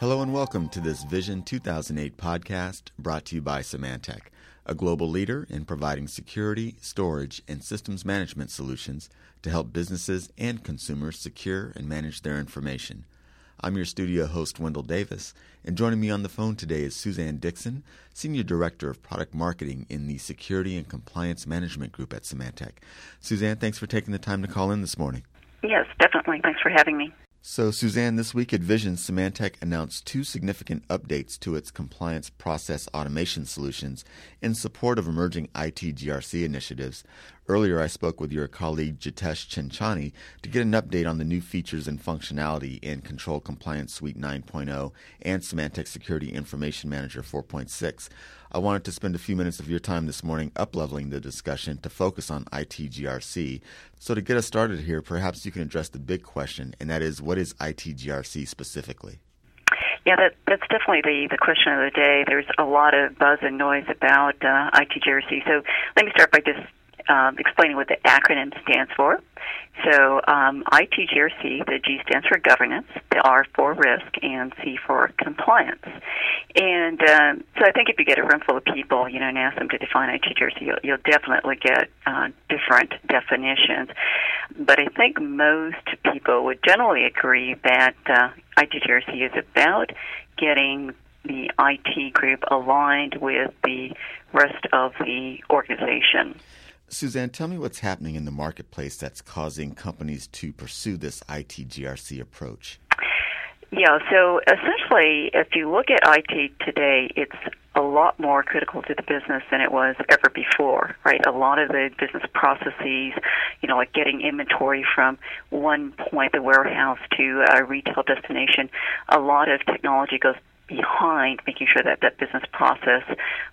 Hello and welcome to this Vision 2008 podcast brought to you by Symantec, a global leader in providing security, storage, and systems management solutions to help businesses and consumers secure and manage their information. I'm your studio host, Wendell Davis, and joining me on the phone today is Suzanne Dickson, Senior Director of Product Marketing in the Security and Compliance Management Group at Symantec. Suzanne, thanks for taking the time to call in this morning. Yes, definitely. Thanks for having me. So, Suzanne, this week at Vision, Symantec announced two significant updates to its compliance process automation solutions in support of emerging IT GRC initiatives. Earlier, I spoke with your colleague Jitesh Chinchani to get an update on the new features and functionality in Control Compliance Suite 9.0 and Symantec Security Information Manager 4.6. I wanted to spend a few minutes of your time this morning upleveling the discussion to focus on ITGRC. So, to get us started here, perhaps you can address the big question, and that is what is ITGRC specifically? Yeah, that, that's definitely the, the question of the day. There's a lot of buzz and noise about uh, IT GRC. So let me start by just um, explaining what the acronym stands for. So um, ITGRC, the G stands for governance, the R for risk, and C for compliance. And um, so I think if you get a room full of people, you know, and ask them to define ITGRC, you'll, you'll definitely get uh, different definitions. But I think most people would generally agree that uh, ITGRC is about getting the IT group aligned with the rest of the organization. Suzanne, tell me what's happening in the marketplace that's causing companies to pursue this ITGRC approach. Yeah, so essentially, if you look at IT today, it's a lot more critical to the business than it was ever before, right? A lot of the business processes, you know, like getting inventory from one point, the warehouse, to a retail destination, a lot of technology goes behind making sure that that business process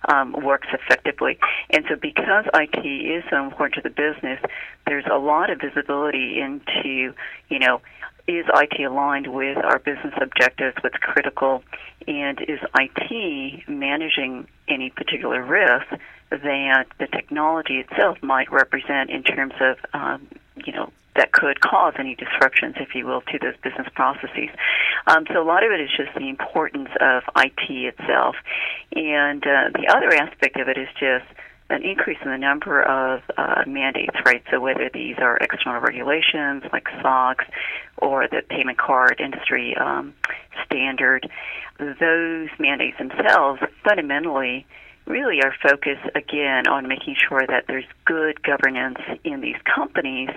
um, works effectively. And so, because IT is so important to the business, there's a lot of visibility into, you know, is IT aligned with our business objectives? What's critical? And is IT managing any particular risk that the technology itself might represent in terms of, um, you know, that could cause any disruptions, if you will, to those business processes. Um, so a lot of it is just the importance of IT itself, and uh, the other aspect of it is just an increase in the number of uh, mandates, right? So whether these are external regulations like SOX or the payment card industry um, standard, those mandates themselves fundamentally really are focused again on making sure that there's good governance in these companies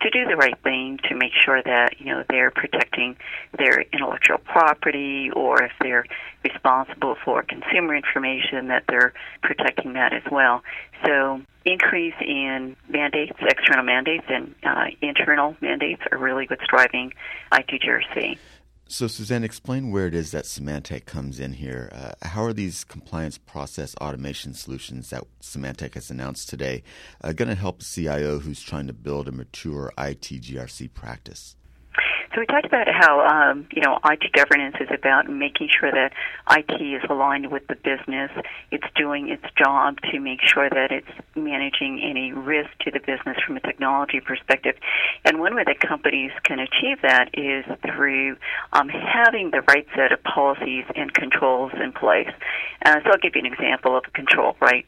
to do the right thing to make sure that you know they're protecting their intellectual property or if they're responsible for consumer information that they're protecting that as well so increase in mandates external mandates and uh, internal mandates are really what's driving IT GRC. So, Suzanne, explain where it is that Symantec comes in here. Uh, how are these compliance process automation solutions that Symantec has announced today uh, going to help a CIO who's trying to build a mature IT GRC practice? So we talked about how um, you know IT governance is about making sure that IT is aligned with the business. It's doing its job to make sure that it's managing any risk to the business from a technology perspective. And one way that companies can achieve that is through um, having the right set of policies and controls in place. Uh, so I'll give you an example of a control. Right,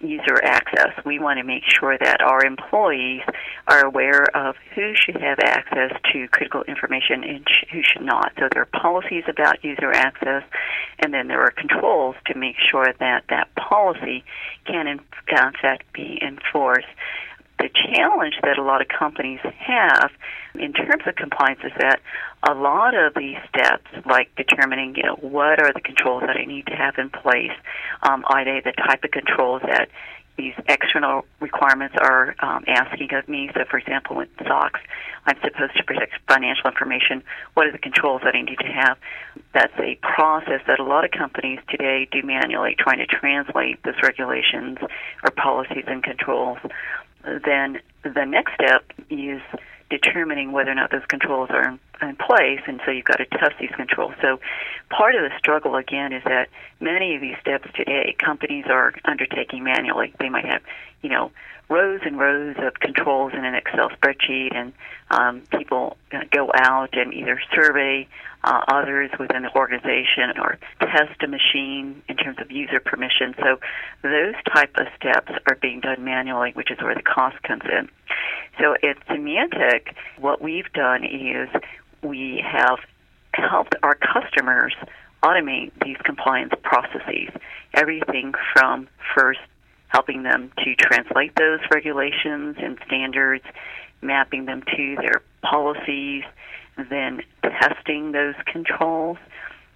user access. We want to make sure that our employees are aware of who should have access to critical information and who should not. So there are policies about user access, and then there are controls to make sure that that policy can in fact be enforced the challenge that a lot of companies have in terms of compliance is that a lot of these steps, like determining, you know, what are the controls that I need to have in place, um, are they the type of controls that these external requirements are um, asking of me. So, for example, with SOX, I'm supposed to protect financial information. What are the controls that I need to have? That's a process that a lot of companies today do manually, trying to translate those regulations or policies and controls then the next step is determining whether or not those controls are in, in place, and so you've got to test these controls. So part of the struggle again is that many of these steps today companies are undertaking manually. They might have, you know, rows and rows of controls in an Excel spreadsheet, and um, people go out and either survey uh, others within the organization or test a machine in terms of user permission. So those type of steps are being done manually, which is where the cost comes in. So at Symantec, what we've done is we have helped our customers automate these compliance processes. Everything from first helping them to translate those regulations and standards, mapping them to their policies, then testing those controls,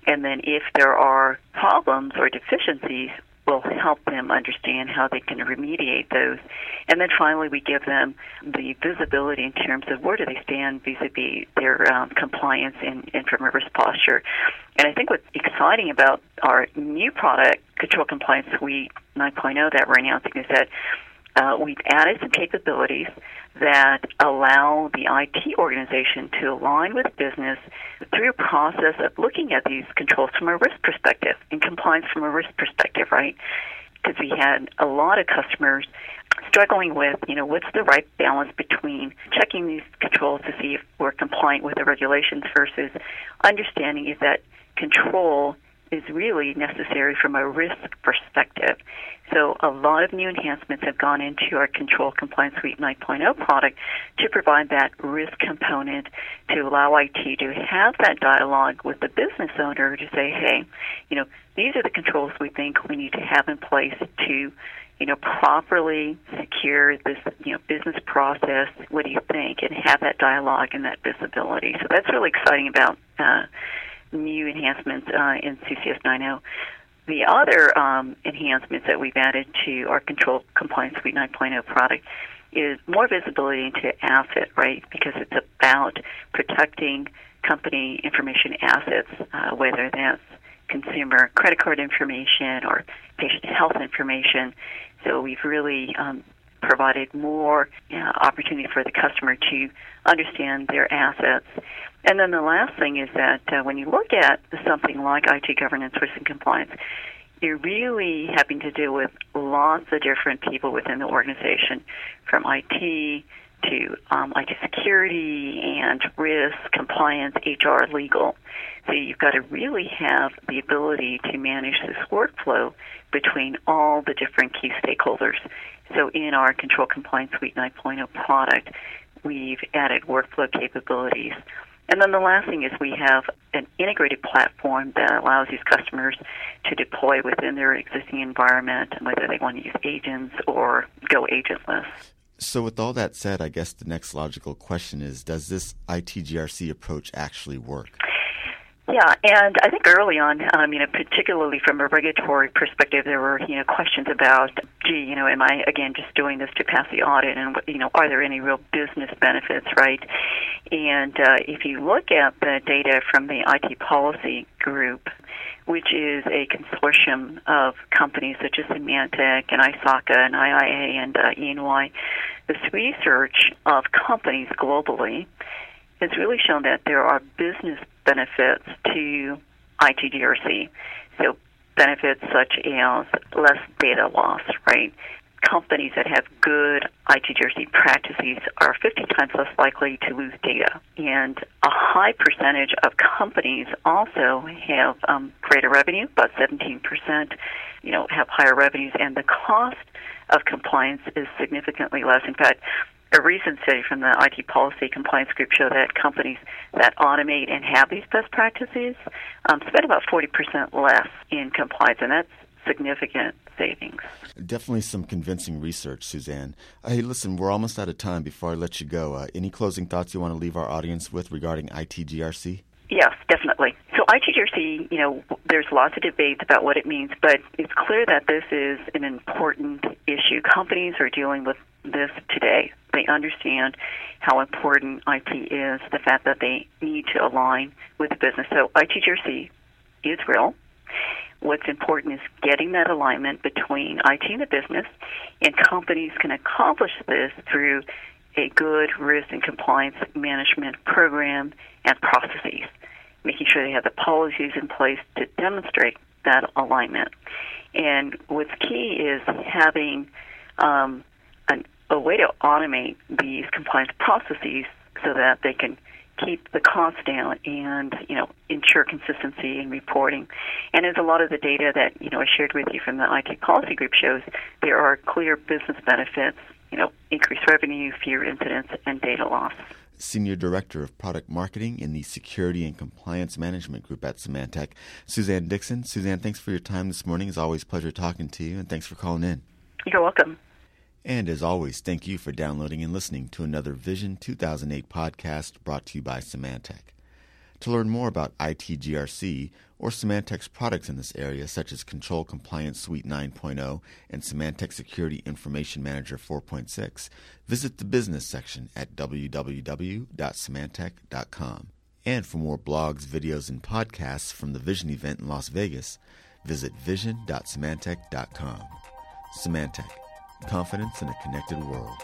and then if there are problems or deficiencies, we'll help them understand how they can remediate those. And then finally, we give them the visibility in terms of where do they stand vis-a-vis their um, compliance and, and from a posture. And I think what's exciting about our new product, Control Compliance Suite 9.0, that we're announcing is that uh, we've added some capabilities that allow the IT organization to align with business through a process of looking at these controls from a risk perspective and compliance from a risk perspective, right? Because we had a lot of customers struggling with, you know, what's the right balance between checking these controls to see if we're compliant with the regulations versus understanding that control is really necessary from a risk perspective. So a lot of new enhancements have gone into our Control Compliance Suite 9.0 product to provide that risk component to allow IT to have that dialogue with the business owner to say, hey, you know, these are the controls we think we need to have in place to you know, properly secure this, you know, business process. What do you think? And have that dialogue and that visibility. So that's really exciting about uh, new enhancements uh, in CCS 9.0. The other um, enhancements that we've added to our Control Compliance Suite 9.0 product is more visibility into asset, right? Because it's about protecting company information assets, uh, whether that's consumer credit card information or patient health information. So we've really um, provided more opportunity for the customer to understand their assets. And then the last thing is that uh, when you look at something like IT governance, risk, and compliance, you're really having to deal with lots of different people within the organization, from IT to um, IT security and risk, compliance, HR, legal. So you've got to really have the ability to manage this workflow between all the different key stakeholders. So in our Control Compliance Suite 9.0 product, we've added workflow capabilities. And then the last thing is we have an integrated platform that allows these customers to deploy within their existing environment, whether they want to use agents or go agentless. So, with all that said, I guess the next logical question is Does this ITGRC approach actually work? Yeah, and I think early on, um, you know, particularly from a regulatory perspective, there were you know questions about, gee, you know, am I again just doing this to pass the audit, and you know, are there any real business benefits, right? And uh, if you look at the data from the IT policy group, which is a consortium of companies such as Symantec and ISACA and IIA and uh, EY, this research of companies globally has really shown that there are business benefits to ITGRC. So benefits such as less data loss, right? Companies that have good ITGRC practices are 50 times less likely to lose data. And a high percentage of companies also have um, greater revenue, about 17%, you know, have higher revenues, and the cost of compliance is significantly less. In fact, a recent study from the IT policy compliance group showed that companies that automate and have these best practices um, spend about 40% less in compliance, and that's significant savings. Definitely some convincing research, Suzanne. Uh, hey, listen, we're almost out of time. Before I let you go, uh, any closing thoughts you want to leave our audience with regarding ITGRC? Yes, definitely. So you know, there's lots of debate about what it means, but it's clear that this is an important issue. Companies are dealing with this today. They understand how important IT is, the fact that they need to align with the business. So ITGRC is real. What's important is getting that alignment between IT and the business, and companies can accomplish this through a good risk and compliance management program and processes, making sure they have the policies in place to demonstrate that alignment. And what's key is having um, an, a way to automate these compliance processes so that they can keep the costs down and you know ensure consistency in reporting. And as a lot of the data that you know I shared with you from the IT policy group shows, there are clear business benefits. You know, increased revenue, fewer incidents, and data loss. Senior Director of Product Marketing in the Security and Compliance Management Group at Symantec, Suzanne Dickson. Suzanne, thanks for your time this morning. It's always a pleasure talking to you, and thanks for calling in. You're welcome. And as always, thank you for downloading and listening to another Vision 2008 podcast brought to you by Symantec. To learn more about ITGRC or Symantec's products in this area, such as Control Compliance Suite 9.0 and Symantec Security Information Manager 4.6, visit the business section at www.symantec.com. And for more blogs, videos, and podcasts from the Vision event in Las Vegas, visit vision.symantec.com. Symantec confidence in a connected world.